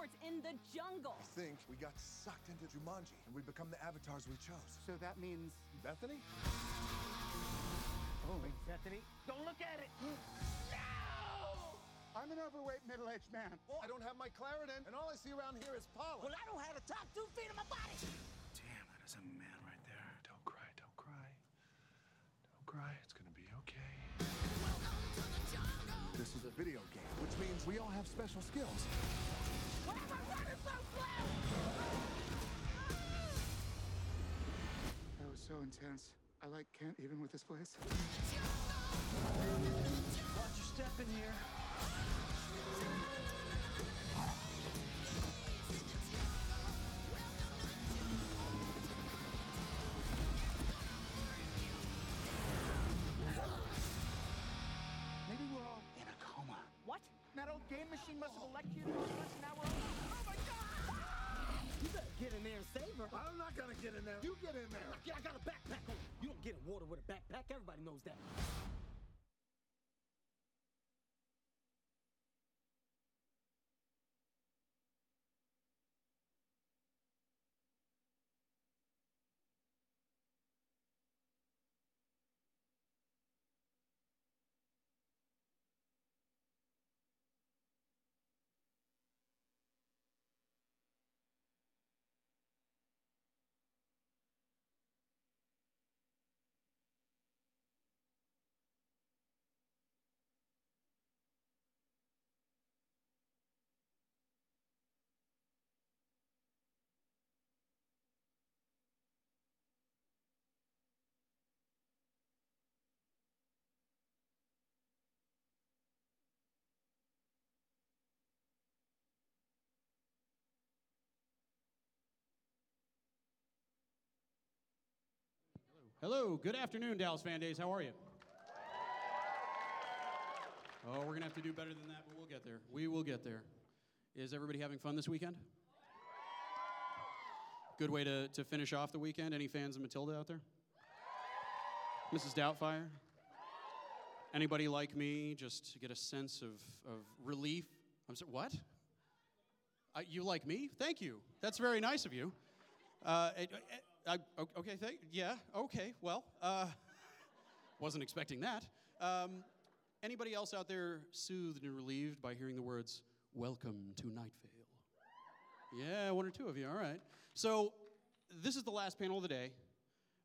stewards in the jungle. I think we got sucked into Jumanji and we become the avatars we chose. So that means Bethany? Oh, wait, Bethany. Don't look at it. No! I'm an overweight middle-aged man. I don't have my Claritin, and all I see around here is pollen. Well, I don't have the top two feet of my body. Damn, that is a man right there. Don't cry, don't cry. Don't cry, it's gonna be okay. Welcome to the jungle. This is a video game, which means we all have special skills. So intense. I like can't even with this place. Watch your step in here. Maybe we're all in a coma. What? That old game machine must have electrocuted us, and now we're all. Oh my God! You better get in there and save her. I'm not gonna get in there. You get in there. Yeah, I got water with a backpack. Everybody knows that. Hello, good afternoon, Dallas Fan Days. How are you? Oh, we're going to have to do better than that, but we'll get there. We will get there. Is everybody having fun this weekend? Good way to, to finish off the weekend. Any fans of Matilda out there? Mrs. Doubtfire? Anybody like me just to get a sense of, of relief? I'm sorry, what? Uh, you like me? Thank you. That's very nice of you. Uh, it- it- I, okay, thank, yeah, okay, well, uh, wasn't expecting that. Um, anybody else out there soothed and relieved by hearing the words, Welcome to Night Vale? Yeah, one or two of you, all right. So, this is the last panel of the day.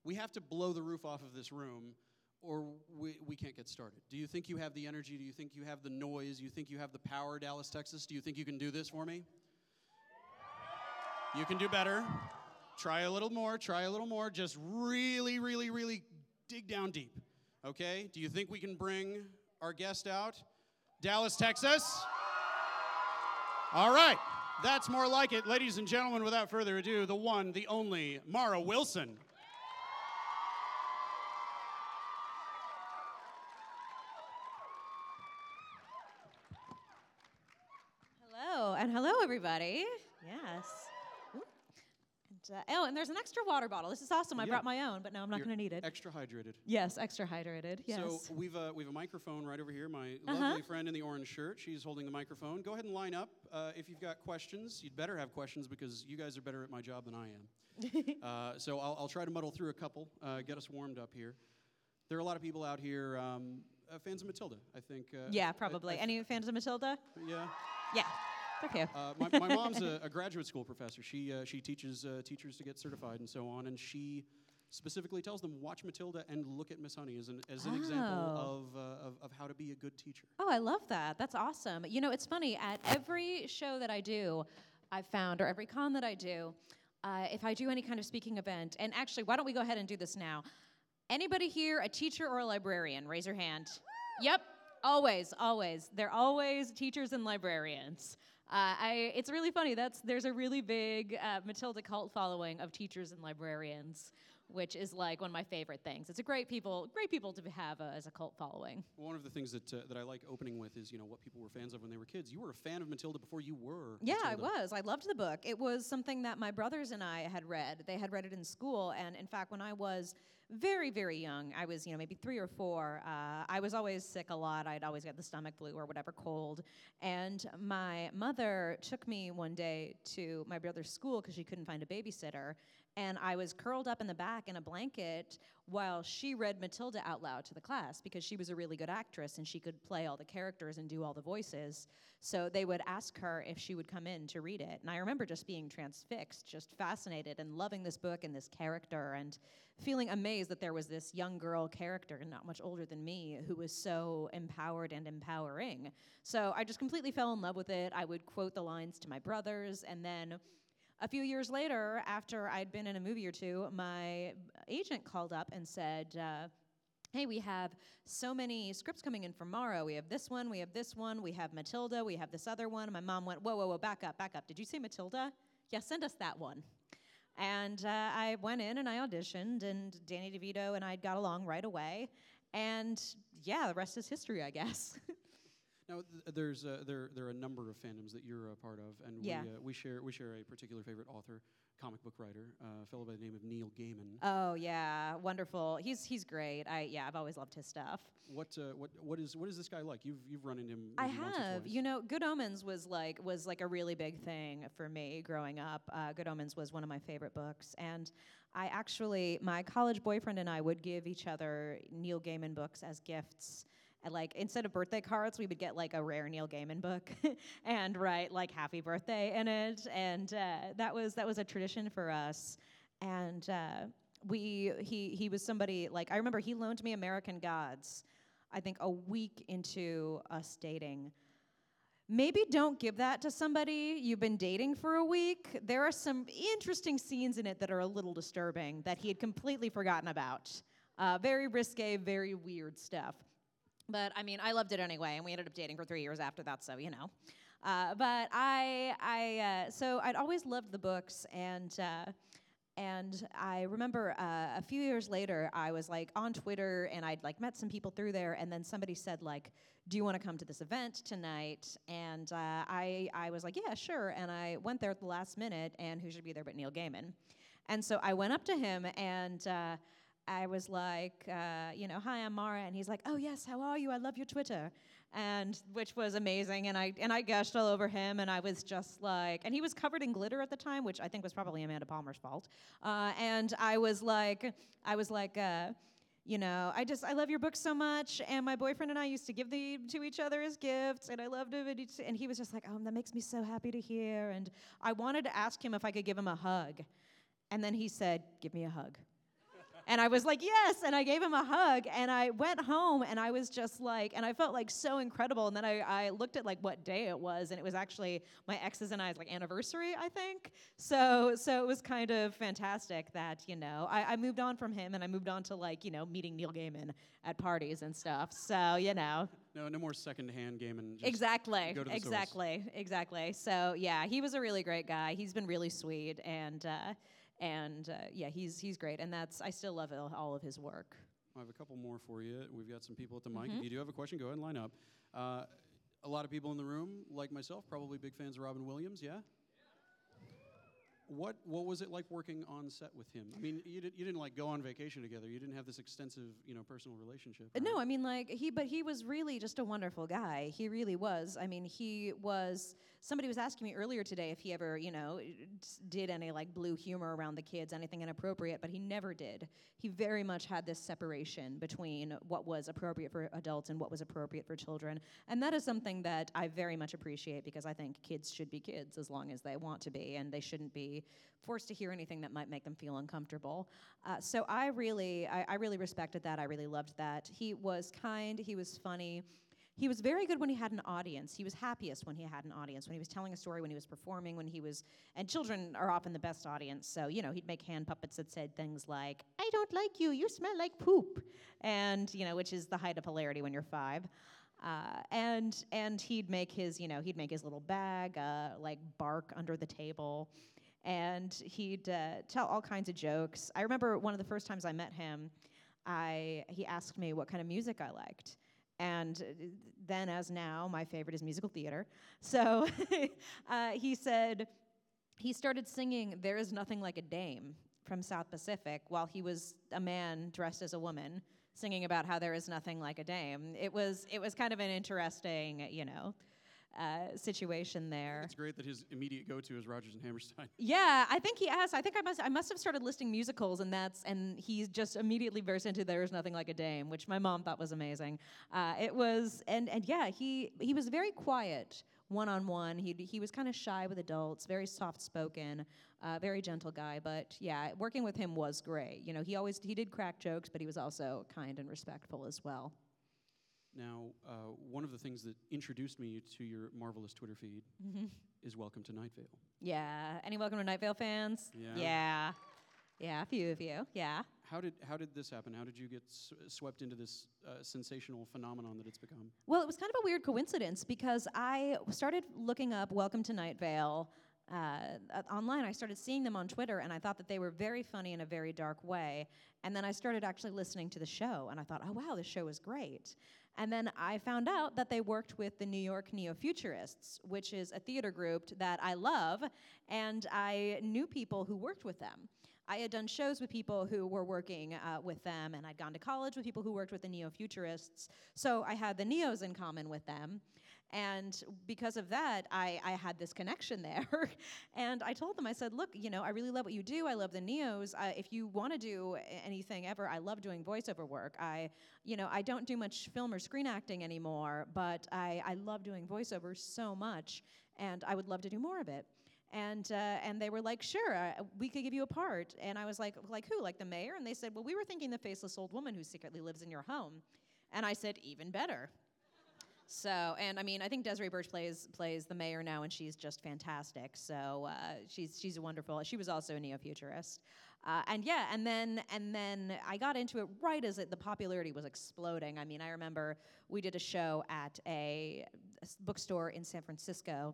We have to blow the roof off of this room or we, we can't get started. Do you think you have the energy? Do you think you have the noise? Do you think you have the power, Dallas, Texas? Do you think you can do this for me? You can do better. Try a little more, try a little more. Just really, really, really dig down deep. Okay? Do you think we can bring our guest out? Dallas, Texas? All right. That's more like it. Ladies and gentlemen, without further ado, the one, the only, Mara Wilson. Hello, and hello, everybody. Yes. Uh, oh, and there's an extra water bottle. This is awesome. I Yeah. brought my own, but no, I'm not going to need it. Extra hydrated. yes, extra hydrated. Yes. So we've a, we've a microphone right over here. My Uh-huh. lovely friend in the orange shirt, she's holding the microphone. Go ahead and line up. Uh, if you've got questions, you'd better have questions because you guys are better at my job than I am. uh, so I'll, I'll try to muddle through a couple, uh, get us warmed up here. There are a lot of people out here, um, uh, fans of Matilda, I think. Uh, yeah, I- probably. I- Any fans of Matilda? yeah. Yeah. Okay. Uh, my, my mom's a, a graduate school professor. She, uh, she teaches uh, teachers to get certified and so on, and she specifically tells them watch Matilda and look at Miss Honey as an, as an example Oh. of, uh, of, of how to be a good teacher. Oh, I love that. That's awesome. You know, it's funny. At every show that I do, I've found, or every con that I do, uh, if I do any kind of speaking event, and actually, why don't we go ahead and do this now? Anybody here a teacher or a librarian? Raise your hand. Yep, always, always. They're always teachers and librarians. Uh, I, it's really funny. That's there's a really big uh, Matilda cult following of teachers and librarians, which is like one of my favorite things. It's a great people, great people to have uh, as a cult following. One of the things that, uh, that I like opening with is, you know, what people were fans of when they were kids. You were a fan of Matilda before you were. Yeah, I was. I loved the book. It was something that my brothers and I had read. They had read it in school, and in fact, when I was very, very young. I was, you know, maybe three or four. Uh, I was always sick a lot. I'd always get the stomach flu or whatever cold. And my mother took me one day to my brother's school because she couldn't find a babysitter. And I was curled up in the back in a blanket while she read Matilda out loud to the class because she was a really good actress and she could play all the characters and do all the voices. So they would ask her if she would come in to read it. And I remember just being transfixed, just fascinated and loving this book and this character and feeling amazed that there was this young girl character, not much older than me, who was so empowered and empowering. So I just completely fell in love with it. I would quote the lines to my brothers and then a few years later, after I'd been in a movie or two, my agent called up and said, uh, Hey, we have so many scripts coming in for Mara. We have this one, we have this one, we have Matilda, we have this other one. My mom went, Whoa, whoa, whoa, back up, back up. Did you say Matilda? Yeah, send us that one. And uh, I went in and I auditioned, and Danny DeVito and I got along right away. And yeah, the rest is history, I guess. Now, th- there's uh, there there are a number of fandoms that you're a part of, and Yeah. we uh, we share we share a particular favorite author, comic book writer, uh, a fellow by the name of Neil Gaiman. oh yeah, wonderful. He's he's great. I yeah, I've always loved his stuff. what uh, what what is what is this guy like? You've you've run into him. I maybe once or have. You know, Good Omens was like was like a really big thing for me growing up. Uh, Good Omens was one of my favorite books, and I actually my college boyfriend and I would give each other Neil Gaiman books as gifts. Like instead of birthday cards, we would get like a rare Neil Gaiman book and write like "Happy Birthday" in it, and uh, that was that was a tradition for us. And uh, we he he was somebody like I remember he loaned me American Gods. I think a week into us dating. Maybe don't give that to somebody you've been dating for a week. There are some interesting scenes in it that are a little disturbing that he had completely forgotten about. Uh, very risque, very weird stuff. But I mean, I loved it anyway, and we ended up dating for three years after that, so you know. Uh, but I, I, uh, so I'd always loved the books, and uh, and I remember uh, a few years later, I was like on Twitter, and I'd like met some people through there, and then somebody said like, "Do you want to come to this event tonight?" And uh, I, I was like, "Yeah, sure." And I went there at the last minute, and who should be there but Neil Gaiman? And so I went up to him, and uh, I was like, uh, you know, "Hi, I'm Mara," and he's like, "Oh yes, how are you? I love your Twitter." And which was amazing, and I and I gushed all over him, and I was just like, and he was covered in glitter at the time, which I think was probably Amanda Palmer's fault. Uh, and I was like, I was like, uh, you know, I just I love your book so much, and my boyfriend and I used to give the to each other as gifts, and I loved him, and, he- and he was just like, oh, that makes me so happy to hear, and I wanted to ask him if I could give him a hug, and then he said, give me a hug. And I was like, yes. And I gave him a hug. And I went home and I was just like, and I felt like so incredible. And then I, I looked at like what day it was. And it was actually my ex's and I's like anniversary, I think. So, so it was kind of fantastic that, you know, I, I moved on from him and I moved on to like, you know, meeting Neil Gaiman at parties and stuff. So, you know, no no more secondhand Gaiman. Just exactly. the source. Exactly. Exactly. So, yeah, he was a really great guy. He's been really sweet. And, uh, and uh, yeah, he's he's great, and that's I still love all, of his work. I have a couple more for you. We've got some people at the mic. Mm-hmm. If you do have a question, go ahead and line up. Uh, a lot of people in the room, like myself, probably big fans of Robin Williams. Yeah. What What was it like working on set with him? I mean, you, did, you didn't like go on vacation together. You didn't have this extensive, you know, personal relationship. Uh, No. I mean like he, but he was really just a wonderful guy. He really was. I mean, he was. Somebody was asking me earlier today if he ever, you know, did any like blue humor around the kids, anything inappropriate, but he never did. He very much had this separation between what was appropriate for adults and what was appropriate for children, and that is something that I very much appreciate because I think kids should be kids as long as they want to be, and they shouldn't be forced to hear anything that might make them feel uncomfortable. Uh, so I really, I, I really respected that. I really loved that. He was kind. He was funny. He was very good when he had an audience. He was happiest when he had an audience, when he was telling a story, when he was performing, when he was. And children are often the best audience. So, you know, he'd make hand puppets that said things like, I don't like you, you smell like poop. And, you know, which is the height of hilarity when you're five. Uh, and and he'd make his you know he'd make his little bag uh, like bark under the table, and he'd uh, tell all kinds of jokes. I remember one of the first times I met him, I he asked me what kind of music I liked, and uh, then as now my favorite is musical theater. So uh, he said he started singing "There Is Nothing Like a Dame." from South Pacific while he was a man dressed as a woman singing about how there is nothing like a dame. It was it was kind of an interesting, you know, uh, situation there. It's great that his immediate go-to is Rodgers and Hammerstein. Yeah, I think he asked. I think I must. I must have started listing musicals, and that's and he just immediately burst into "There is Nothing Like a Dame," which my mom thought was amazing. Uh, it was, and and yeah, he he was very quiet one on one. He he was kind of shy with adults, very soft spoken, uh, very gentle guy. But yeah, working with him was great. You know, he always he did crack jokes, but he was also kind and respectful as well. Now, uh, one of the things that introduced me to your marvelous Twitter feed Mm-hmm. is Welcome to Night Vale. Yeah. Any Welcome to Night Vale fans? Yeah. Yeah. Yeah, a few of you. Yeah. How did how did this happen? How did you get s- swept into this uh, sensational phenomenon that it's become? Well, it was kind of a weird coincidence because I started looking up Welcome to Night Vale uh, uh, online. I started seeing them on Twitter, and I thought that they were very funny in a very dark way. And then I started actually listening to the show, and I thought, oh, wow, this show is great. And then I found out that they worked with the New York Neo Futurists, which is a theater group that I love, and I knew people who worked with them. I had done shows with people who were working uh, with them, and I'd gone to college with people who worked with the neo futurists. So I had the neos in common with them. And because of that, I, I had this connection there. and I told them, I said, look, you know, I really love what you do. I love the neos. Uh, if you want to do anything ever, I love doing voiceover work. I, you know, I don't do much film or screen acting anymore, but I, I love doing voiceover so much, and I would love to do more of it and uh, and they were like, sure, uh, we could give you a part. And I was like, like who? Like the mayor? And they said, well, we were thinking the faceless old woman who secretly lives in your home. And I said, even better. So, and I mean, I think Desiree Burch plays plays the mayor now, and she's just fantastic. So uh, she's she's wonderful. She was also a neo-futurist, uh, and yeah, and then and then I got into it right as it, the popularity was exploding. I mean, I remember we did a show at a bookstore in San Francisco,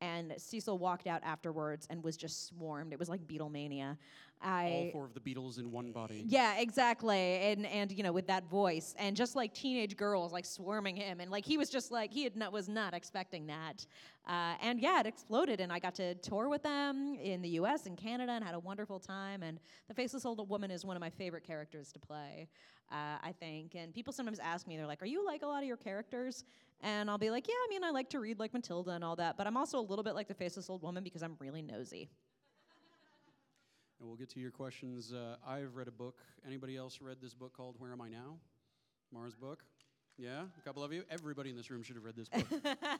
and Cecil walked out afterwards and was just swarmed. It was like Beatlemania. All four of the Beatles in one body. yeah, exactly. And and you know, with that voice and just like teenage girls like swarming him and like he was just like he had not was not expecting that. Uh, and yeah, it exploded and I got to tour with them in the US and Canada and had a wonderful time and the faceless old woman is one of my favorite characters to play. Uh, I think, and people sometimes ask me, they're like, "Are you like a lot of your characters?" And I'll be like, "Yeah, I mean, I like to read like Matilda and all that, but I'm also a little bit like the faceless old woman because I'm really nosy." And we'll get to your questions. Uh, I've read a book. Anybody else read this book called Where Am I Now? Mara's book. Yeah, a couple of you. Everybody in this room should have read this book.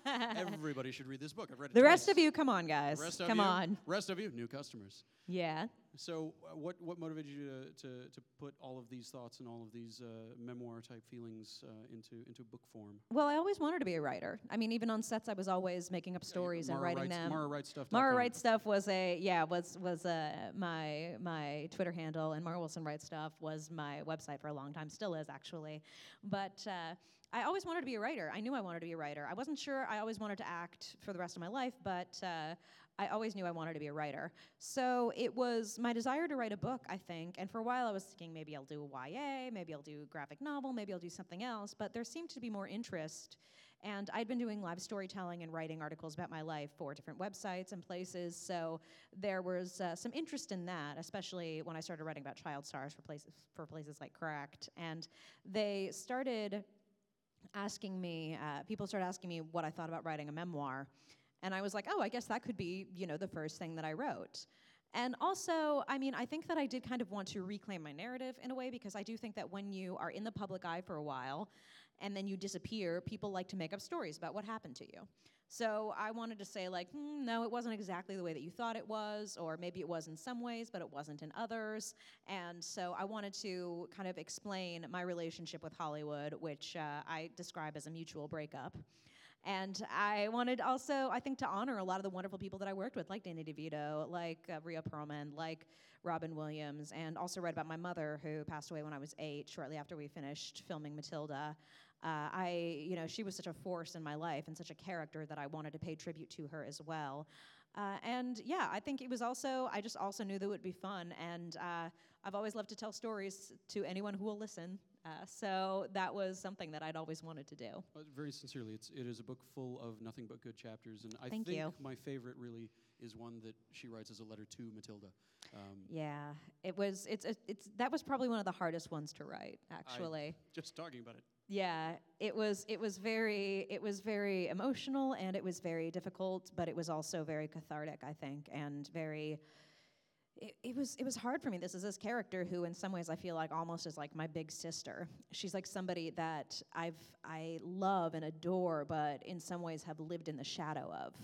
Everybody should read this book. I've read it. The rest of you, come on, guys, Rest of come you, on. Rest of you, new customers. Yeah. So, uh, what what motivated you to, to, to put all of these thoughts and all of these uh, memoir type feelings uh, into into book form? Well, I always wanted to be a writer. I mean, even on sets, I was always making up stories and writing writes, them. Mara writes stuff. Mara writes stuff was a yeah was was uh, my my Twitter handle, and Mara Wilson writes stuff was my website for a long time, still is actually. But uh, I always wanted to be a writer. I knew I wanted to be a writer. I wasn't sure I always wanted to act for the rest of my life, but. Uh, I always knew I wanted to be a writer. So it was my desire to write a book, I think. And for a while I was thinking maybe I'll do a YA, maybe I'll do a graphic novel, maybe I'll do something else. But there seemed to be more interest. And I'd been doing live storytelling and writing articles about my life for different websites and places. So there was uh, some interest in that, especially when I started writing about child stars for places, for places like Cracked. And they started asking me, uh, people started asking me what I thought about writing a memoir. And I was like, oh, I guess that could be, you know, the first thing that I wrote. And also, I mean, I think that I did kind of want to reclaim my narrative in a way because I do think that when you are in the public eye for a while and then you disappear, people like to make up stories about what happened to you. So I wanted to say, like, "Hmm, no, it wasn't exactly the way that you thought it was, or maybe it was in some ways, but it wasn't in others. And so I wanted to kind of explain my relationship with Hollywood, which uh, I describe as a mutual breakup. And I wanted also, I think, to honor a lot of the wonderful people that I worked with, like Danny DeVito, like uh, Rhea Perlman, like Robin Williams, and also read about my mother who passed away when I was eight, shortly after we finished filming Matilda. Uh, I, you know, she was such a force in my life and such a character that I wanted to pay tribute to her as well. Uh, and yeah, I think it was also, I just also knew that it would be fun. And uh, I've always loved to tell stories to anyone who will listen. Uh, so that was something that I'd always wanted to do. Uh, very sincerely, it's it is a book full of nothing but good chapters, and I Thank think you. my favorite really is one that she writes as a letter to Matilda. Um, Yeah, it was. It's. It's. it's that was probably one of the hardest ones to write, actually. just talking about it. Yeah, it was it was very it was very emotional and it was very difficult, but it was also very cathartic, I think, and very it, was it was hard for me. This is this character who in some ways I feel like almost is like my big sister. She's like somebody that I've I love and adore, but in some ways have lived in the shadow of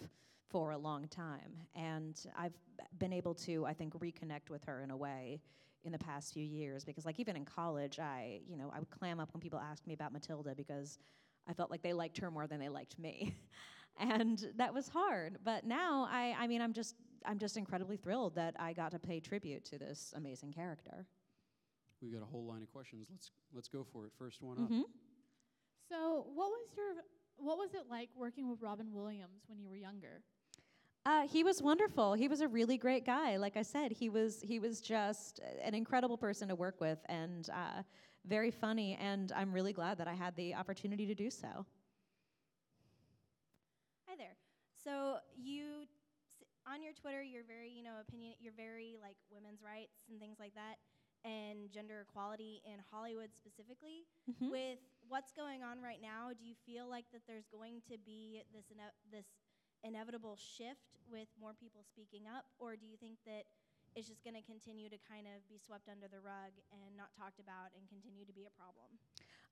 for a long time. And I've been able to, I think, reconnect with her in a way in the past few years because like even in college i you know i would clam up when people asked me about matilda because i felt like they liked her more than they liked me and that was hard but now i i mean i'm just i'm just incredibly thrilled that i got to pay tribute to this amazing character We've got a whole line of questions. Let's let's go for it. First one up. Mhm. So, what was your what was it like working with Robin Williams when you were younger? Uh, he was wonderful. He was a really great guy. Like I said, he was he was just an incredible person to work with and uh, very funny. And I'm really glad that I had the opportunity to do so. Hi there. So you s- on your Twitter, you're very, you know, opinion. You're very like women's rights and things like that, and gender equality in Hollywood specifically. Mhm. With what's going on right now, do you feel like that there's going to be this ine- this inevitable shift with more people speaking up, or do you think that it's just going to continue to kind of be swept under the rug and not talked about and continue to be a problem?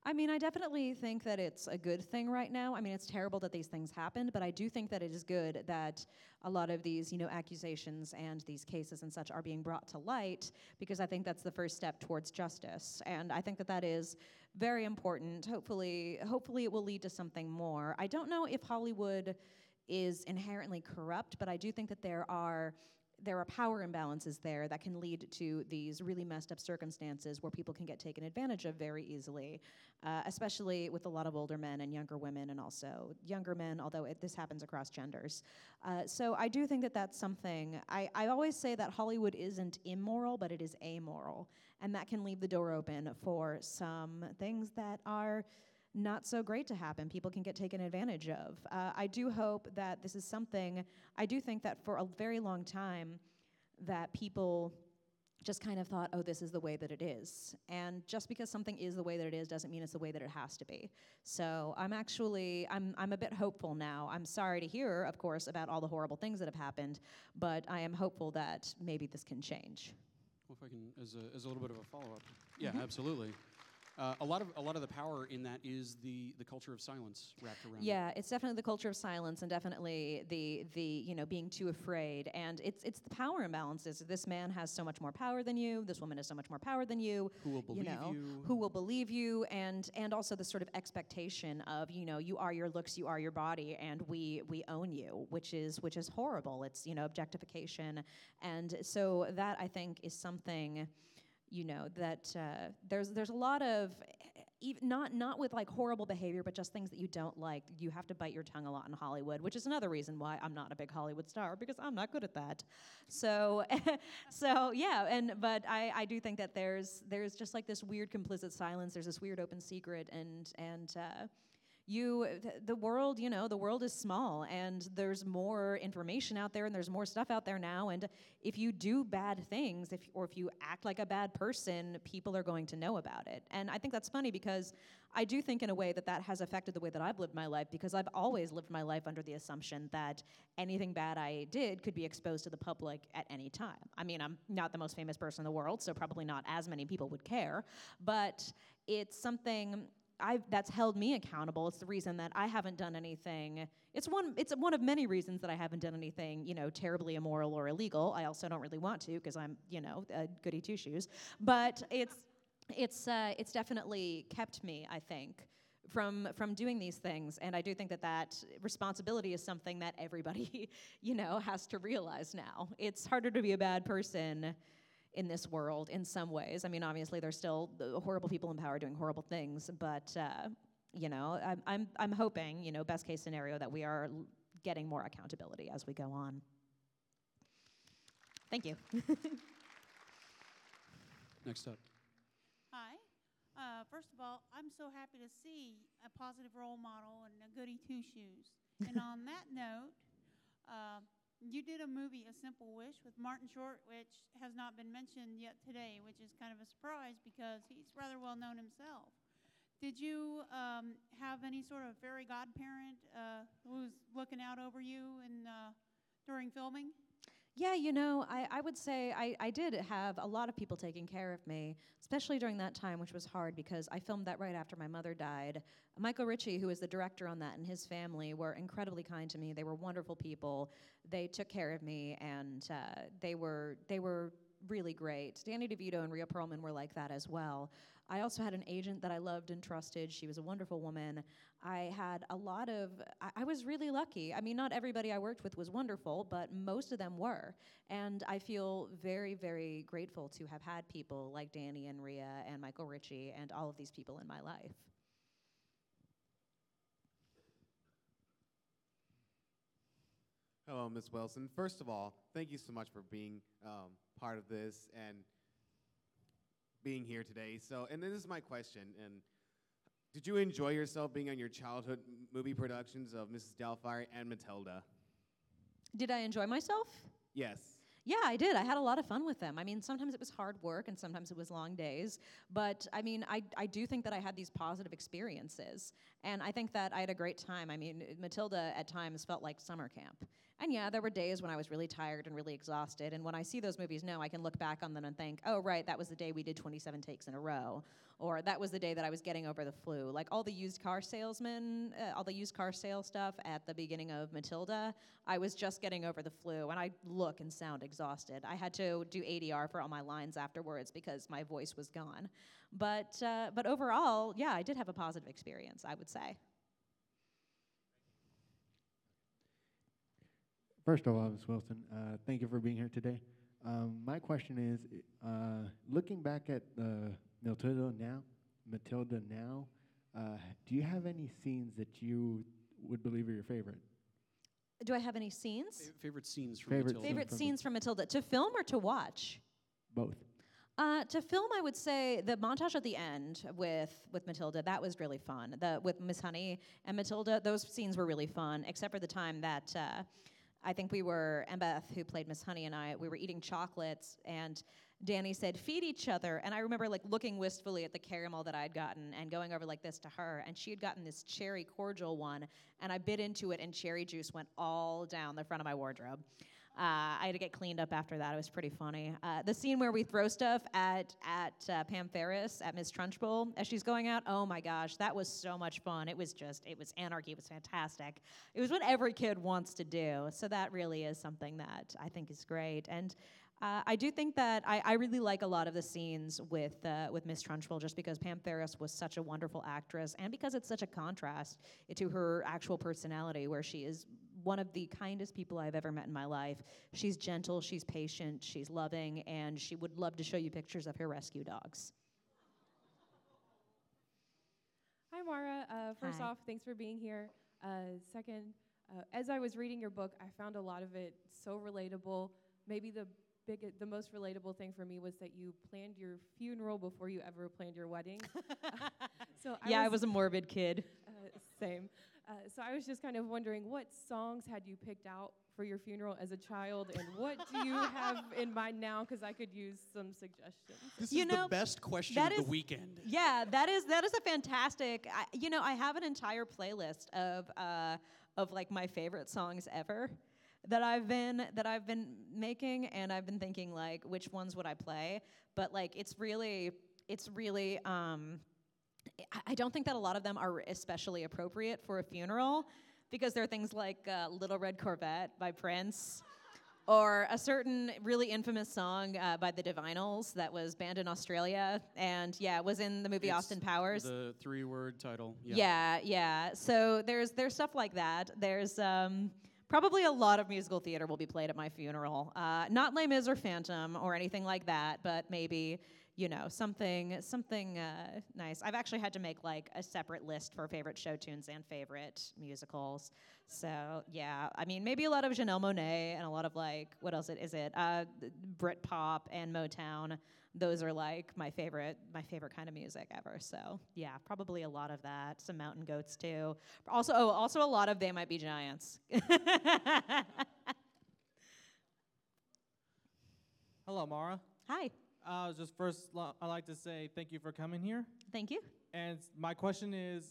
I mean, I definitely think that it's a good thing right now. I mean, it's terrible that these things happened, but I do think that it is good that a lot of these, you know, accusations and these cases and such are being brought to light because I think that's the first step towards justice. And I think that that is very important. Hopefully, hopefully it will lead to something more. I don't know if Hollywood is inherently corrupt, but I do think that there are there are power imbalances there that can lead to these really messed up circumstances where people can get taken advantage of very easily, uh, especially with a lot of older men and younger women, and also younger men, although it, this happens across genders. Uh, so I do think that that's something. I, I always say that Hollywood isn't immoral, but it is amoral. And that can leave the door open for some things that are not so great to happen. People can get taken advantage of. Uh, I do hope that this is something, I do think that for a very long time, that people just kind of thought, oh, this is the way that it is. And just because something is the way that it is doesn't mean it's the way that it has to be. So I'm actually, I'm, I'm a bit hopeful now. I'm sorry to hear, of course, about all the horrible things that have happened, but I am hopeful that maybe this can change. Well, if I can, as a, as a little bit of a follow up. Yeah, absolutely. Uh, a lot of a lot of the power in that is the the culture of silence wrapped around. it. Yeah, it's definitely the culture of silence and definitely the the you know being too afraid and it's it's the power imbalances. This man has so much more power than you. This woman has so much more power than you. Who will believe you know, you? Who will believe you and and also the sort of expectation of you know you are your looks, you are your body, and we we own you, which is which is horrible. It's you know objectification, and so that I think is something you know that uh, there's there's a lot of not not with like horrible behavior, but just things that you don't like. You have to bite your tongue a lot in Hollywood, which is another reason why I'm not a big Hollywood star because I'm not good at that. So so yeah, and but I I do think that there's there's just like this weird complicit silence. There's this weird open secret, and and. Uh, you the world you know the world is small and there's more information out there and there's more stuff out there now and if you do bad things if or if you act like a bad person people are going to know about it. And i think that's funny because i do think in a way that that has affected the way that i've lived my life because i've always lived my life under the assumption that anything bad i did could be exposed to the public at any time. I mean i'm not the most famous person in the world so probably not as many people would care but it's something I that's held me accountable. It's the reason that I haven't done anything. It's one it's one of many reasons that I haven't done anything, you know, terribly immoral or illegal. I also don't really want to because I'm, you know, a goody two shoes. But it's it's uh, it's definitely kept me, I think, from from doing these things. And I do think that that responsibility is something that everybody, you know, has to realize now. It's harder to be a bad person in this world in some ways. I mean, obviously, there's still the horrible people in power doing horrible things, but uh, you know, I'm, I'm I'm hoping, you know, best case scenario that we are getting more accountability as we go on. Thank you. Next up. Hi. Uh, first of all, I'm so happy to see a positive role model and a goody two shoes. and on that note, uh, you did a movie, A Simple Wish, with Martin Short, which has not been mentioned yet today, which is kind of a surprise because he's rather well known himself. Did you um, have any sort of fairy godparent uh, was looking out over you in, uh, during filming? Yeah, you know, I, I would say I, I did have a lot of people taking care of me, especially during that time, which was hard because I filmed that right after my mother died. Michael Ritchie, who was the director on that, and his family were incredibly kind to me. They were wonderful people. They took care of me, and uh, they were they were really great. Danny DeVito and Rhea Perlman were like that as well. I also had an agent that I loved and trusted. She was a wonderful woman. I had a lot of, I, I, was really lucky. I mean, not everybody I worked with was wonderful, but most of them were. And I feel very, very grateful to have had people like Danny and Rhea and Michael Ritchie and all of these people in my life. Hello, Ms. Wilson. First of all, thank you so much for being um, part of this and being here today. So, and this is my question. And did you enjoy yourself being on your childhood movie productions of Mrs. Doubtfire and Matilda? Did I enjoy myself? Yes. Yeah, I did. I had a lot of fun with them. I mean, sometimes it was hard work and sometimes it was long days. But I mean, I, I do think that I had these positive experiences. And I think that I had a great time. I mean, Matilda at times felt like summer camp. And yeah, there were days when I was really tired and really exhausted. And when I see those movies now, I can look back on them and think, oh, right, that was the day we did 27 takes in a row. Or that was the day that I was getting over the flu. Like all the used car salesmen, uh, all the used car sale stuff at the beginning of Matilda, I was just getting over the flu. And I look and sound exhausted. I had to do ADR for all my lines afterwards because my voice was gone. But, uh, but overall, yeah, I did have a positive experience, I would say. First of all, Ms. Wilson, uh, thank you for being here today. Um, my question is, uh, looking back at uh, Matilda now, Matilda now, uh, do you have any scenes that you would believe are your favorite? Do I have any scenes? Fa- favorite scenes from Favorite Matilda? Favorite from scenes from Matilda to film or to watch? Both. Uh, to film, I would say the montage at the end with with Matilda that was really fun. The with Miss Honey and Matilda, those scenes were really fun, except for the time that. Uh, I think we were, Embeth, who played Miss Honey, and I, we were eating chocolates, and Danny said, feed each other. And I remember like looking wistfully at the caramel that I had gotten and going over like this to her. And she had gotten this cherry cordial one, and I bit into it, and cherry juice went all down the front of my wardrobe. Uh, I had to get cleaned up after that. It was pretty funny. Uh, the scene where we throw stuff at at uh, Pam Ferris at Miss Trunchbull as she's going out. Oh my gosh, that was so much fun. It was just it was anarchy. It was fantastic. It was what every kid wants to do. So that really is something that I think is great. And uh, I do think that I, I, really like a lot of the scenes with uh, with Miss Trunchbull just because Pam Ferris was such a wonderful actress and because it's such a contrast to her actual personality, where she is one of the kindest people I've ever met in my life. She's gentle, she's patient, she's loving, and she would love to show you pictures of her rescue dogs. Hi, Mara. Uh, first Hi. off, thanks for being here. Uh, second, uh, as I was reading your book, I found a lot of it so relatable. Maybe the big, the most relatable thing for me was that you planned your funeral before you ever planned your wedding. so yeah, I I was a morbid kid. uh, same. Uh, so I was just kind of wondering what songs had you picked out for your funeral as a child, and what do you have in mind now? Because I could use some suggestions. This You is know, the best question that of is- the weekend. Yeah, that is that is a fantastic. I, you know, I have an entire playlist of uh, of like my favorite songs ever that I've been that I've been making, and I've been thinking like which ones would I play. But like, it's really it's really. Um, I- don't think that a lot of them are especially appropriate for a funeral because there are things like uh, Little Red Corvette by Prince or a certain really infamous song uh, by the Divinyls that was banned in Australia and yeah, it was in the movie It's Austin Powers. The three-word title. Yeah. Yeah, yeah. So there's there's stuff like that. There's um, probably a lot of musical theater will be played at my funeral. Uh, not Les Mis or Phantom or anything like that, but maybe you know something something uh, nice. I've actually had to make like a separate list for favorite show tunes and favorite musicals. So yeah, I mean maybe a lot of Janelle Monáe and a lot of like what else it is it uh, Brit pop and Motown. Those are like my favorite my favorite kind of music ever. So yeah, probably a lot of that. Some Mountain Goats too. Also oh also a lot of They Might Be Giants. Hello, Mara. Hi. Uh, just first, I'd like to say thank you for coming here. Thank you. And my question is,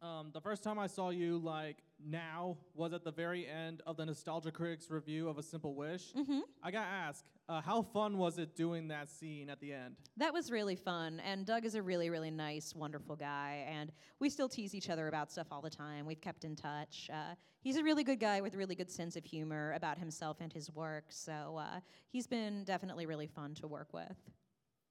um, the first time I saw you, like now, was at the very end of the Nostalgia Critics review of A Simple Wish. Mm-hmm. I gotta ask, uh, how fun was it doing that scene at the end? That was really fun. And Doug is a really, really nice, wonderful guy. And we still tease each other about stuff all the time. We've kept in touch. Uh, he's a really good guy with a really good sense of humor about himself and his work. So uh, he's been definitely really fun to work with.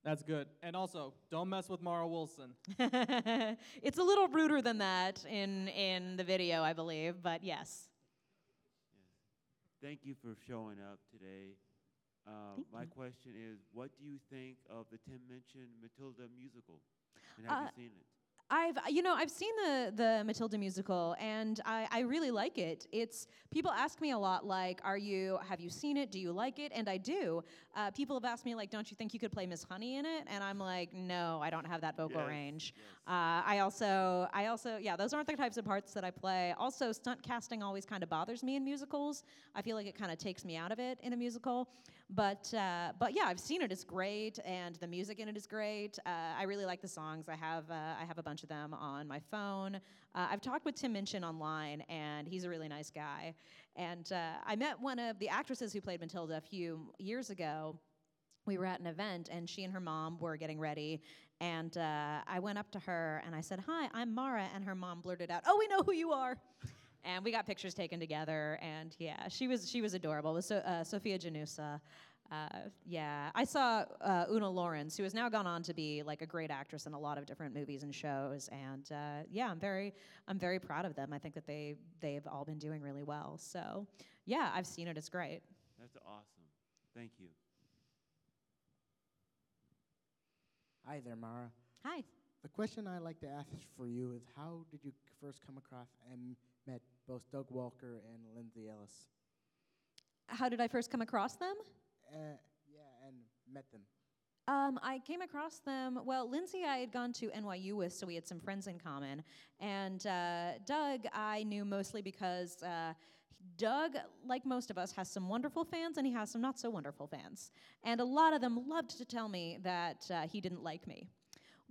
That's good. And also, don't mess with Mara Wilson. it's a little ruder than that in, in the video, I believe, but yes. Thank you for showing up today. Um, my question is, what do you think of the Tim Minchin Matilda musical? And have Uh, you seen it? I've you know I've seen the the Matilda musical and I, I really like it. It's people ask me a lot like, are you have you seen it? Do you like it? And I do. Uh, people have asked me like, don't you think you could play Miss Honey in it? And I'm like, no, I don't have that vocal Yes, range. Uh, I also I also yeah, those aren't the types of parts that I play. Also, stunt casting always kind of bothers me in musicals. I feel like it kind of takes me out of it in a musical. But uh, but yeah, I've seen it. It's great, and the music in it is great. Uh, I really like the songs. I have uh, I have a bunch of them on my phone. Uh, I've talked with Tim Minchin online, and he's a really nice guy. And uh, I met one of the actresses who played Matilda a few years ago. We were at an event, and she and her mom were getting ready. And uh, I went up to her and I said, "Hi, I'm Mara." And her mom blurted out, "Oh, we know who you are." And we got pictures taken together and yeah she was she was adorable it was so, uh, sophia gennusa uh, yeah i saw uh, oona laurence who has now gone on to be like a great actress in a lot of different movies and shows and uh, yeah i'm very i'm very proud of them i think that they they've all been doing really well so yeah i've seen it it's great That's awesome. Thank you. Hi there, Mara. Hi. The question I like to ask for you is how did you first come across and met both Doug Walker and Lindsay Ellis? how did i first come across them Uh, yeah, and met them. Um, I came across them. Well, Lindsay, I had gone to NYU with, so we had some friends in common. And uh, Doug, I knew mostly because uh, Doug, like most of us, has some wonderful fans and he has some not so wonderful fans. And a lot of them loved to tell me that uh, he didn't like me.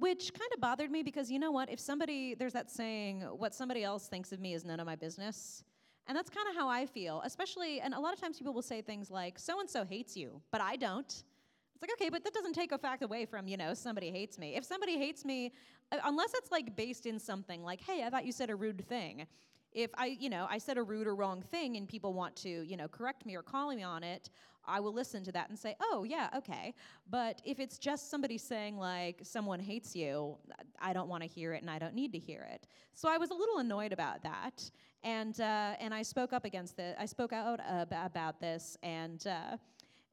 Which kind of bothered me because you know what? If somebody, there's that saying, what somebody else thinks of me is none of my business. And that's kind of how I feel, especially, and a lot of times people will say things like, so and so hates you, but I don't. It's like, okay, but that doesn't take a fact away from, you know, somebody hates me. If somebody hates me, uh, unless it's like based in something like, hey, I thought you said a rude thing. If I, you know, I said a rude or wrong thing and people want to, you know, correct me or call me on it, I will listen to that and say, oh, yeah, okay. But if it's just somebody saying, like, someone hates you, I don't want to hear it and I don't need to hear it. So I was a little annoyed about that. And, uh, and I spoke up against it. I spoke out ab- about this and, uh,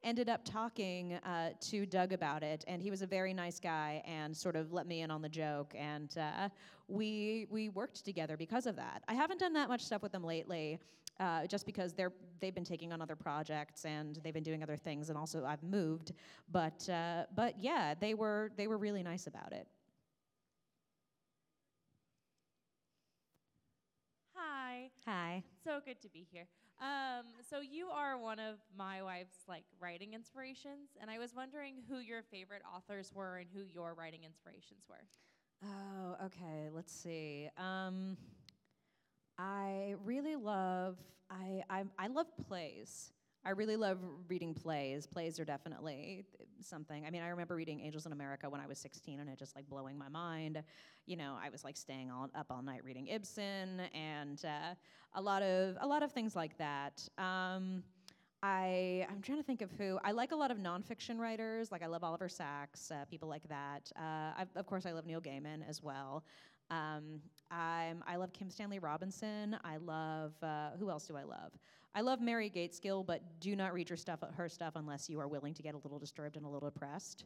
ended up talking uh, to Doug about it, and he was a very nice guy and sort of let me in on the joke, and uh, we we worked together because of that. I haven't done that much stuff with them lately, uh, just because they're they've been taking on other projects and they've been doing other things, and also I've moved. But uh, but yeah, they were they were really nice about it. Hi. Hi. So good to be here. Um, so you are one of my wife's like writing inspirations, and I was wondering who your favorite authors were and who your writing inspirations were. Oh, okay. Let's see. Um, I really love I, I I love plays. I really love reading plays. Plays are definitely something. I mean, I remember reading Angels in America when I was 16, and it just like blowing my mind. You know, I was like staying all, up all night reading Ibsen and uh, a lot of a lot of things like that. Um, I I'm trying to think of who I like a lot of nonfiction writers. Like I love Oliver Sacks, uh, people like that. Uh, of course, I love Neil Gaiman as well. Um, I love Kim Stanley Robinson. I love uh, who else do I love? I love Mary Gaitskill, but do not read your stuff, her stuff, unless you are willing to get a little disturbed and a little depressed.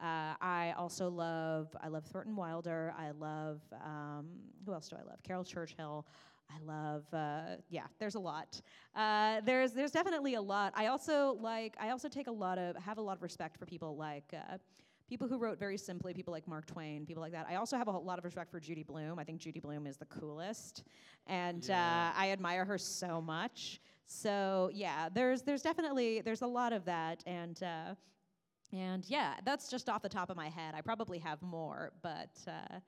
Uh, I also love I love Thornton Wilder. I love um, who else do I love? Caryl Churchill. I love uh, yeah. There's a lot. Uh, there's there's definitely a lot. I also like I also take a lot of have a lot of respect for people like. Uh, people who wrote very simply, people like Mark Twain, people like that. I also have a whole lot of respect for Judy Blume. I think Judy Blume is the coolest, and Yeah. uh, I admire her so much. So yeah, there's there's definitely there's a lot of that, and uh, and yeah, that's just off the top of my head. I probably have more, but uh,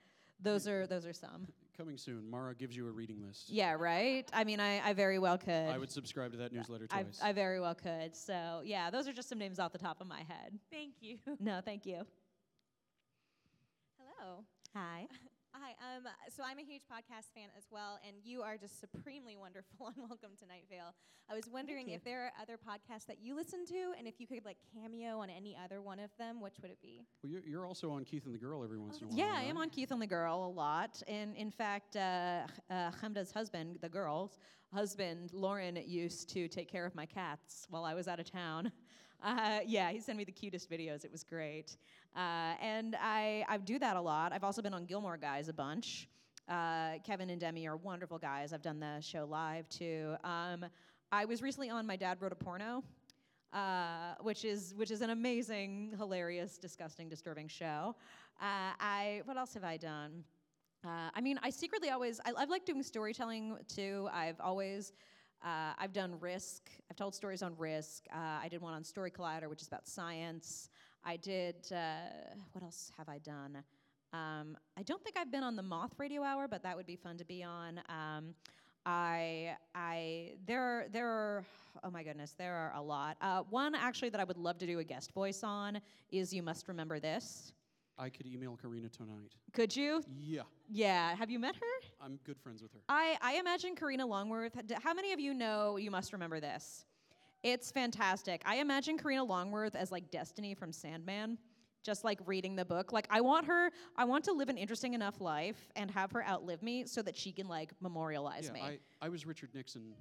those are those are some. Coming soon, Mara gives you a reading list. Yeah, right. I mean, I, I very well could. I would subscribe to that newsletter I, twice. I very well could. So yeah, those are just some names off the top of my head. Thank you. No, thank you. Hello. Hi. Hi. Um, so I'm a huge podcast fan as well, and you are just supremely wonderful on Welcome to Night Vale. I was wondering if there are other podcasts that you listen to, and if you could like cameo on any other one of them, which would it be? well, you're, you're also on Keith and the Girl every once in a while. Yeah, I right? am on Keith and the Girl a lot. And in fact, uh, uh, Chemda's husband, the girl's husband, Lauren, used to take care of my cats while I was out of town. Uh, yeah, he sent me the cutest videos. It was great. Uh, and I, I do that a lot. I've also been on Gilmore Guys a bunch. Uh, Kevin and Demi are wonderful guys. I've done the show live too. Um, I was recently on My Dad Wrote a Porno, uh, which is which is an amazing, hilarious, disgusting, disturbing show. Uh, I what else have I done? Uh, I mean, I secretly always I, I've liked doing storytelling too. I've always uh, I've done Risk. I've told stories on Risk. Uh, I did one on Story Collider, which is about science. I did uh, what else have I done? Um, I don't think I've been on the Moth Radio Hour, but that would be fun to be on. Um, I, I, there, are, there are, oh my goodness, there are a lot. Uh, one actually that I would love to do a guest voice on is "You Must Remember This." I could email Karina tonight. Could you? Yeah, Yeah. Have you met her? I'm good friends with her. I, I imagine Karina Longworth. How many of you know You Must Remember This? It's fantastic. I imagine Karina Longworth as like Destiny from Sandman, just like reading the book. Like, I want her, I want to live an interesting enough life and have her outlive me so that she can like memorialize yeah, me. I, I was Richard Nixon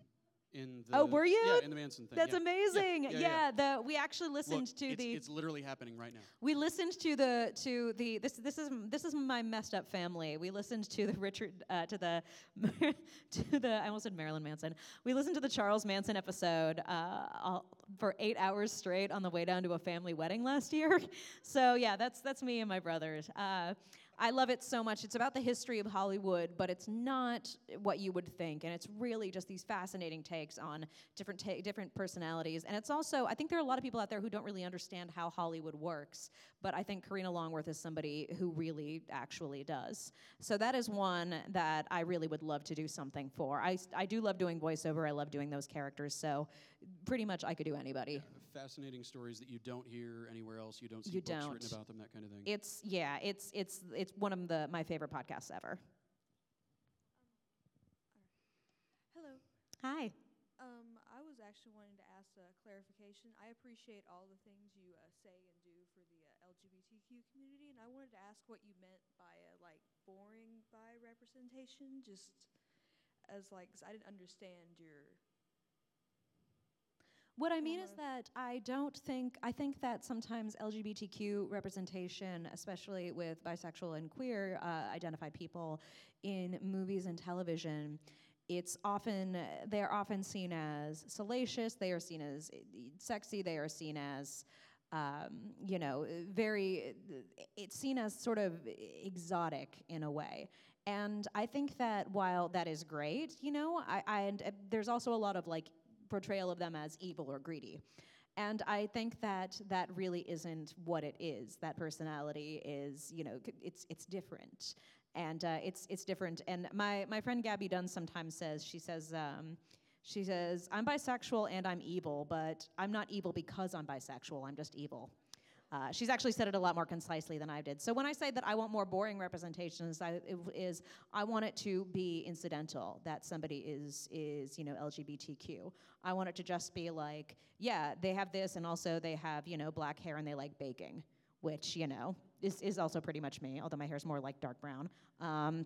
in the. oh, were you? Yeah, in the Manson thing. That's yeah. amazing. Yeah, yeah, yeah. the we actually listened Look, to it's, the It's literally happening right now. we listened to the to the this this is this is my messed up family. We listened to the Richard uh, to the to the I almost said Marilyn Manson. We listened to the Charles Manson episode uh, all, for eight hours straight on the way down to a family wedding last year. So yeah, that's that's me and my brothers. Uh, I love it so much. It's about the history of Hollywood, but it's not what you would think, and it's really just these fascinating takes on different ta- different personalities. And it's also, I think there are a lot of people out there who don't really understand how Hollywood works, but I think Karina Longworth is somebody who really actually does. So that is one that I really would love to do something for. I, I do love doing voiceover. I love doing those characters. So pretty much I could do anybody. Fascinating stories that you don't hear anywhere else. You don't see You books don't. written about them. That kind of thing. It's yeah, it's it's it's one of the my favorite podcasts ever. Hello. Hi. Um, I was actually wanting to ask a clarification. I appreciate all the things you uh, say and do for the uh, LGBTQ community, and I wanted to ask what you meant by uh, like boring by representation, just as like 'cause I didn't understand your. What I mean is that I don't think, I think that sometimes LGBTQ representation, especially with bisexual and queer uh, identified people in movies and television, it's often, they're often seen as salacious, they are seen as uh, sexy, they are seen as, um, you know, very, it's seen as sort of exotic in a way. And I think that while that is great, you know, I, I and uh, there's also a lot of like portrayal of them as evil or greedy. And I think that that really isn't what it is. That personality is, you know, it's it's different, and uh, it's it's different. And my my friend Gabby Dunn sometimes says she says. Um, she says, I'm bisexual and I'm evil, but I'm not evil because I'm bisexual. I'm just evil. Uh, she's actually said it a lot more concisely than I did. So when I say that I want more boring representations, I, it is I want it to be incidental that somebody is is you know LGBTQ. I want it to just be like, yeah, they have this, and also they have you know black hair and they like baking, which you know is is also pretty much me, although my hair is more like dark brown. Um,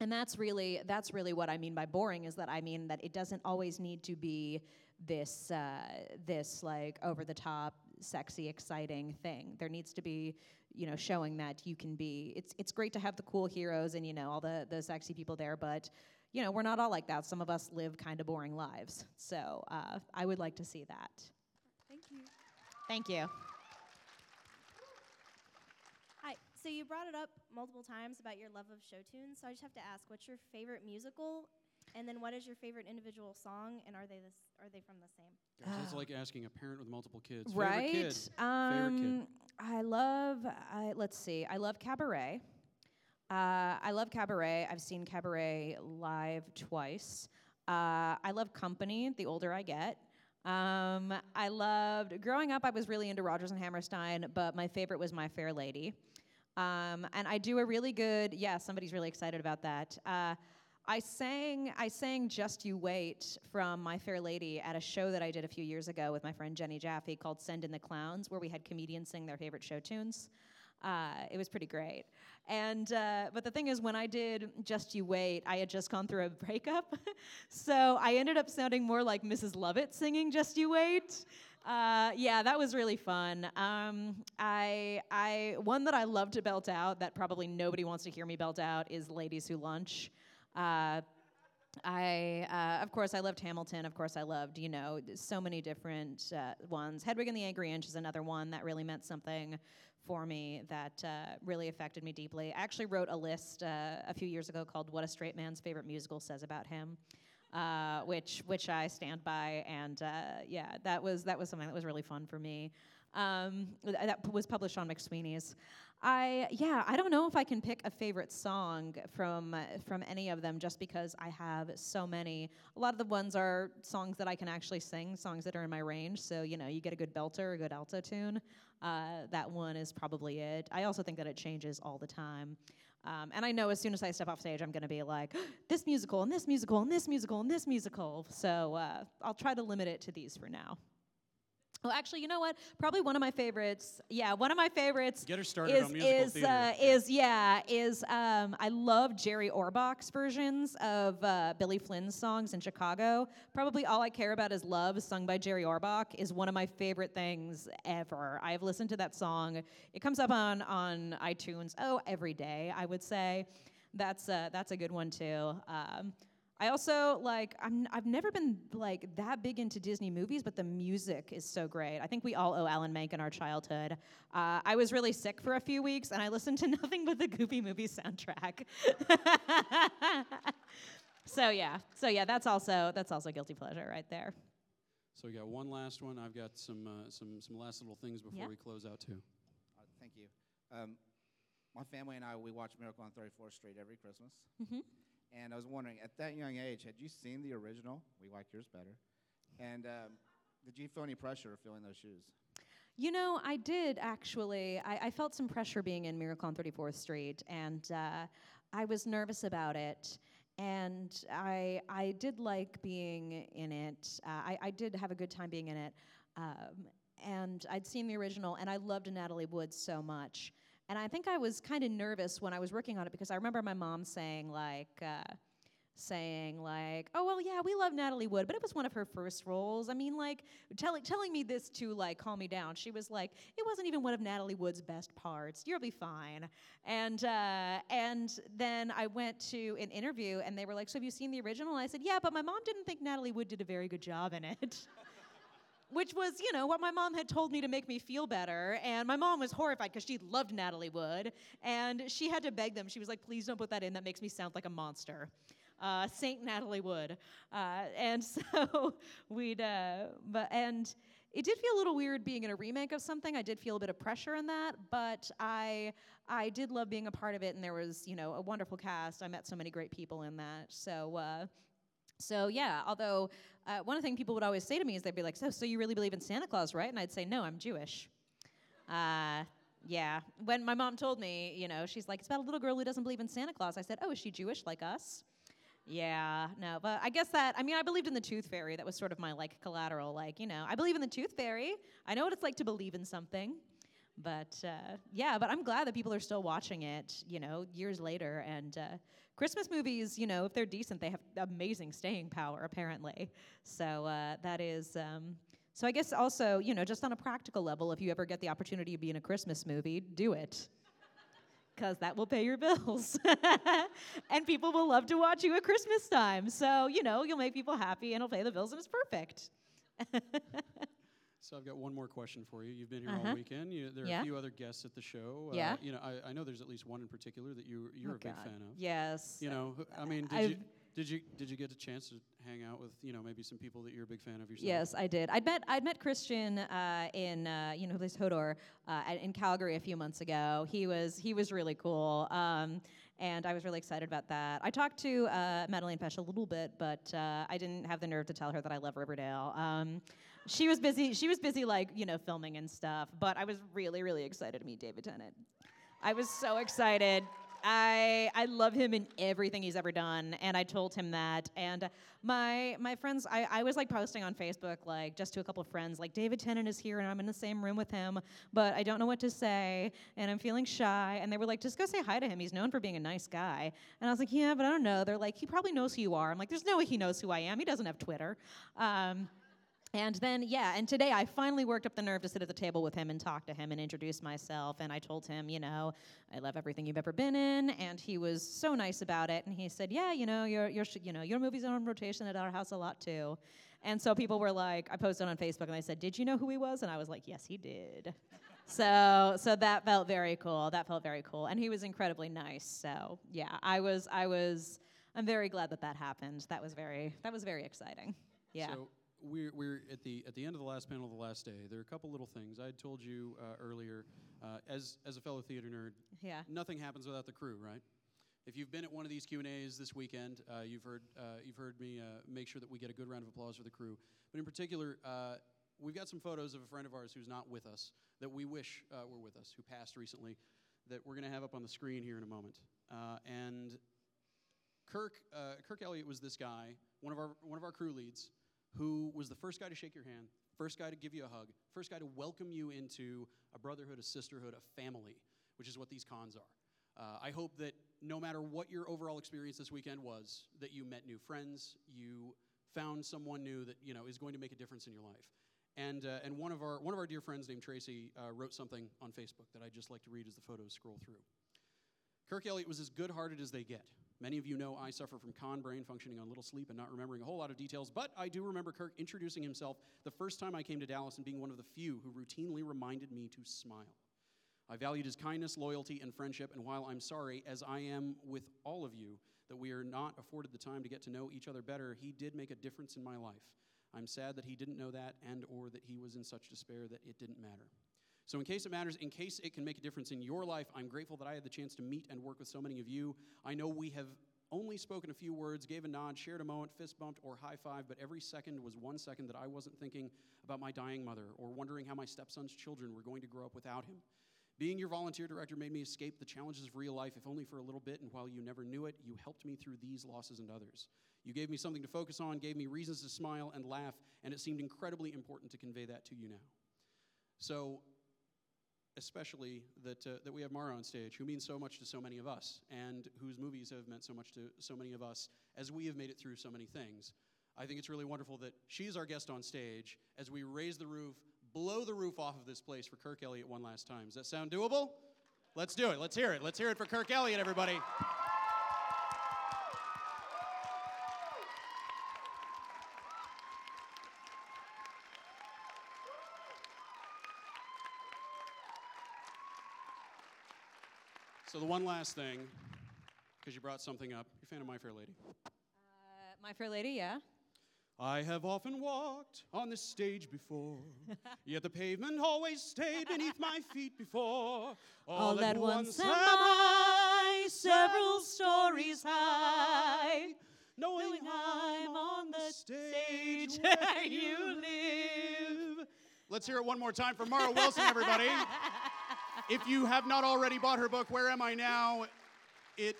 and that's really that's really what I mean by boring is that I mean that it doesn't always need to be this uh, this like over the top sexy exciting thing there needs to be you know showing that you can be it's it's great to have the cool heroes and you know all the the sexy people there but you know we're not all like that some of us live kind of boring lives so uh, I would like to see that Thank you. thank you Hi. So you brought it up multiple times about your love of show tunes. So I just have to ask, what's your favorite musical? And then what is your favorite individual song and are they this are they from the same? Guys, That's like asking a parent with multiple kids. right? Favorite kid. Um, Favorite kid. I love. I, let's see. I love Cabaret. Uh, I love Cabaret. I've seen Cabaret live twice. Uh, I love Company. The older I get. Um, I loved growing up. I was really into Rodgers and Hammerstein, but my favorite was My Fair Lady. Um, and I do a really good. Yeah, somebody's really excited about that. I sang I sang Just You Wait from My Fair Lady at a show that I did a few years ago with my friend Jenny Jaffe called Send in the Clowns, where we had comedians sing their favorite show tunes. Uh, it was pretty great. And uh, but the thing is, when I did Just You Wait, I had just gone through a breakup, so I ended up sounding more like Mrs. Lovett singing Just You Wait. Uh, yeah, that was really fun. Um, I, I, one that I love to belt out that probably nobody wants to hear me belt out is "Ladies Who Lunch." Uh, I, uh, of course, I loved Hamilton. Of course, I loved, you know, so many different uh, ones. Hedwig and the Angry Inch is another one that really meant something for me that uh, really affected me deeply. I actually wrote a list uh, a few years ago called "What a Straight Man's Favorite Musical Says About Him." Uh, which which I stand by, and uh, yeah, that was that was something that was really fun for me. Um, that was published on McSweeney's. I yeah, I don't know if I can pick a favorite song from from any of them, just because I have so many. A lot of the ones are songs that I can actually sing, songs that are in my range. So you know, you get a good belter, a good alto tune. Uh, that one is probably it. I also think that it changes all the time. Um, and I know as soon as I step off stage, I'm going to be like, this musical, and this musical, and this musical, and this musical. So uh, I'll try to limit it to these for now. Well, actually, you know what? Probably one of my favorites. Yeah, one of my favorites. Get her started is, on musical is, theater. Uh, is yeah is um, I love Jerry Orbach's versions of uh, Billy Flynn's songs in Chicago. Probably all I care about is love, sung by Jerry Orbach, is one of my favorite things ever. I've listened to that song. It comes up on on iTunes. Oh, every day I would say. That's uh, that's a good one too. Um, I also like I'm I've never been like that big into Disney movies, but the music is so great. I think we all owe Alan Menken our childhood. Uh, I was really sick for a few weeks, and I listened to nothing but the Goofy movie soundtrack. so yeah, so yeah, that's also that's also guilty pleasure right there. So we got one last one. I've got some uh, some some last little things before Yeah. we close out too. Uh, thank you. Um, my family and I, we watch Miracle on 34th Street every Christmas. Mhm. And I was wondering, at that young age, had you seen the original? We like yours better. And um, did you feel any pressure filling those shoes? You know, I did actually. I, I felt some pressure being in Miracle on 34th Street, and uh, I was nervous about it. And I, I did like being in it. Uh, I, I did have a good time being in it. Um, and I'd seen the original, and I loved Natalie Wood so much. And I think I was kind of nervous when I was working on it because I remember my mom saying, like, uh, saying like, "Oh well, yeah, we love Natalie Wood, but it was one of her first roles." I mean, like telling telling me this to like calm me down. She was like, "It wasn't even one of Natalie Wood's best parts. You'll be fine." And uh, and then I went to an interview, and they were like, "So have you seen the original?" I said, "Yeah, but my mom didn't think Natalie Wood did a very good job in it." Which was, you know, what my mom had told me to make me feel better. And my mom was horrified because she loved Natalie Wood. And she had to beg them. She was like, please don't put that in. That makes me sound like a monster uh, Saint Natalie Wood, uh, and so we'd, uh, but and it did feel a little weird being in a remake of something. I did feel a bit of pressure in that, but I I did love being a part of it, and there was you know a wonderful cast. I met so many great people in that, so. So yeah, although uh, one of the things people would always say to me is they'd be like, "So, so you really believe in Santa Claus, right?" And I'd say, "No, I'm Jewish." Uh, yeah. When my mom told me, you know, she's like, "It's about a little girl who doesn't believe in Santa Claus." I said, "Oh, is she Jewish like us?" Yeah, no, but I guess that, I mean, I believed in the tooth fairy. That was sort of my like collateral. Like, you know, I believe in the tooth fairy. I know what it's like to believe in something. But uh, yeah, but I'm glad that people are still watching it, you know, years later. And uh, Christmas movies, you know, if they're decent, they have amazing staying power, apparently. So uh, that is. Um, so I guess also, you know, just on a practical level, if you ever get the opportunity to be in a Christmas movie, do it because that will pay your bills. and people will love to watch you at Christmas time. So, you know, you'll make people happy and it'll pay the bills and it's perfect. So I've got one more question for you. You've been here Uh-huh. all weekend. You, there are Yeah. a few other guests at the show. Yeah. Uh, you know, I, I know there's at least one in particular that you you're Oh, a big God. fan of. Yes. You know, I mean, did I've- you Did you did you get a chance to hang out with you know maybe some people that you're a big fan of yourself? Yes, I did. I'd met I'd met Kristian uh, in uh, you know plays Hodor uh, in Calgary a few months ago. He was he was really cool, um, and I was really excited about that. I talked to uh, Madelaine Petsch a little bit, but uh, I didn't have the nerve to tell her that I love Riverdale. Um, she was busy. She was busy like you know filming and stuff. But I was really really excited to meet David Tennant. I was so excited. I I love him in everything he's ever done, and I told him that. And my my friends, I, I was like posting on Facebook, like just to a couple of friends, like David Tennant is here, and I'm in the same room with him, but I don't know what to say, and I'm feeling shy. And they were like, just go say hi to him. He's known for being a nice guy. And I was like, yeah, but I don't know. They're like, he probably knows who you are. I'm like, there's no way he knows who I am. He doesn't have Twitter. Um, and then, yeah, and today I finally worked up the nerve to sit at the table with him and talk to him and introduce myself. And I told him, you know, I love everything you've ever been in. And he was so nice about it. And he said, yeah, you know, your, your, you know, your movies are on rotation at our house a lot too. And so people were like, I posted on Facebook and they said, did you know who he was? And I was like, yes, he did. so, so that felt very cool. That felt very cool. And he was incredibly nice. So, yeah, I was, I was, I'm very glad that that happened. That was very, that was very exciting. Yeah. So we're, we're at the at the end of the last panel of the last day. There are a couple little things I had told you uh, earlier. Uh, as as a fellow theater nerd, Yeah. nothing happens without the crew, right? If you've been at one of these Q and A's this weekend, uh, you've heard uh, you've heard me uh, make sure that we get a good round of applause for the crew. But in particular, uh, we've got some photos of a friend of ours who's not with us that we wish uh, were with us, who passed recently, that we're going to have up on the screen here in a moment. Uh, and Kirk uh, Kirk Elliott was this guy, one of our one of our crew leads, who was the first guy to shake your hand, first guy to give you a hug, first guy to welcome you into a brotherhood, a sisterhood, a family, which is what these cons are. Uh, I hope that no matter what your overall experience this weekend was, that you met new friends, you found someone new that you know is going to make a difference in your life. And, uh, and one, of our, one of our dear friends named Tracy uh, wrote something on Facebook that I'd just like to read as the photos scroll through. Kirk Elliott was as good hearted as they get. Many of you know I suffer from con brain functioning on little sleep and not remembering a whole lot of details, but I do remember Kirk introducing himself the first time I came to Dallas and being one of the few who routinely reminded me to smile. I valued his kindness, loyalty, and friendship, and while I'm sorry, as I am with all of you, that we are not afforded the time to get to know each other better, he did make a difference in my life. I'm sad that he didn't know that and or that he was in such despair that it didn't matter. So in case it matters, in case it can make a difference in your life, I'm grateful that I had the chance to meet and work with so many of you. I know we have only spoken a few words, gave a nod, shared a moment, fist bumped, or high five, but every second was one second that I wasn't thinking about my dying mother or wondering how my stepson's children were going to grow up without him. Being your volunteer director made me escape the challenges of real life, if only for a little bit, and while you never knew it, you helped me through these losses and others. You gave me something to focus on, gave me reasons to smile and laugh, and it seemed incredibly important to convey that to you now. So, especially that, uh, that we have Mara on stage, who means so much to so many of us, and whose movies have meant so much to so many of us as we have made it through so many things. I think it's really wonderful that she's our guest on stage as we raise the roof, blow the roof off of this place for Kirk Elliott one last time. Does that sound doable? Let's do it. Let's hear it. Let's hear it for Kirk Elliott, everybody. So, the one last thing, because you brought something up, you're a fan of My Fair Lady. Uh, My Fair Lady, yeah. I have often walked on this stage before, yet the pavement always stayed beneath my feet before. All at once am I several stories high, knowing I'm on the stage where you live. Let's hear it one more time for Mara Wilson, everybody. if you have not already bought her book, Where Am I Now? It,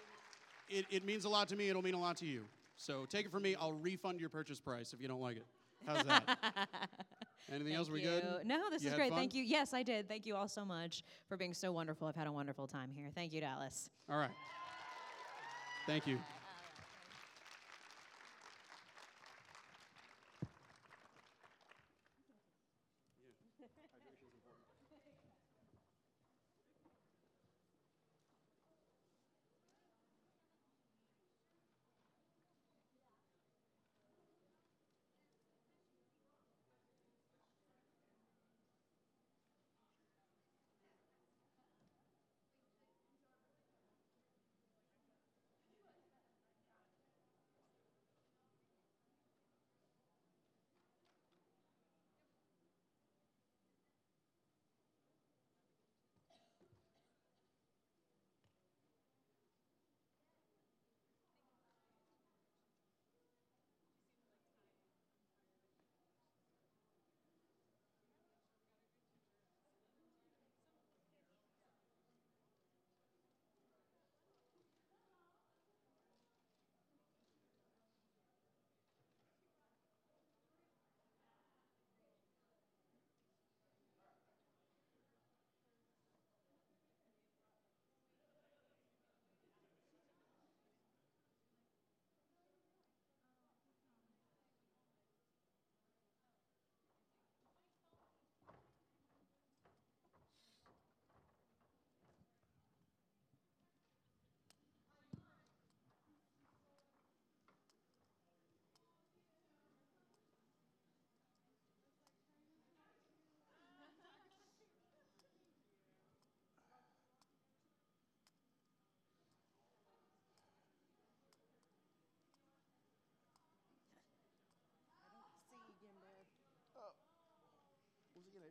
it, it means a lot to me. It'll mean a lot to you. So take it from me. I'll refund your purchase price if you don't like it. How's that? Anything else? We good? No, this You is great. fun? Thank you. Yes, I did. Thank you all so much for being so wonderful. I've had a wonderful time here. Thank you, Dallas. All right. Thank you.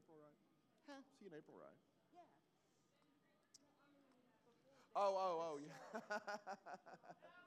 April Ride. Huh? See you in April Ride. Oh, oh, oh, yeah.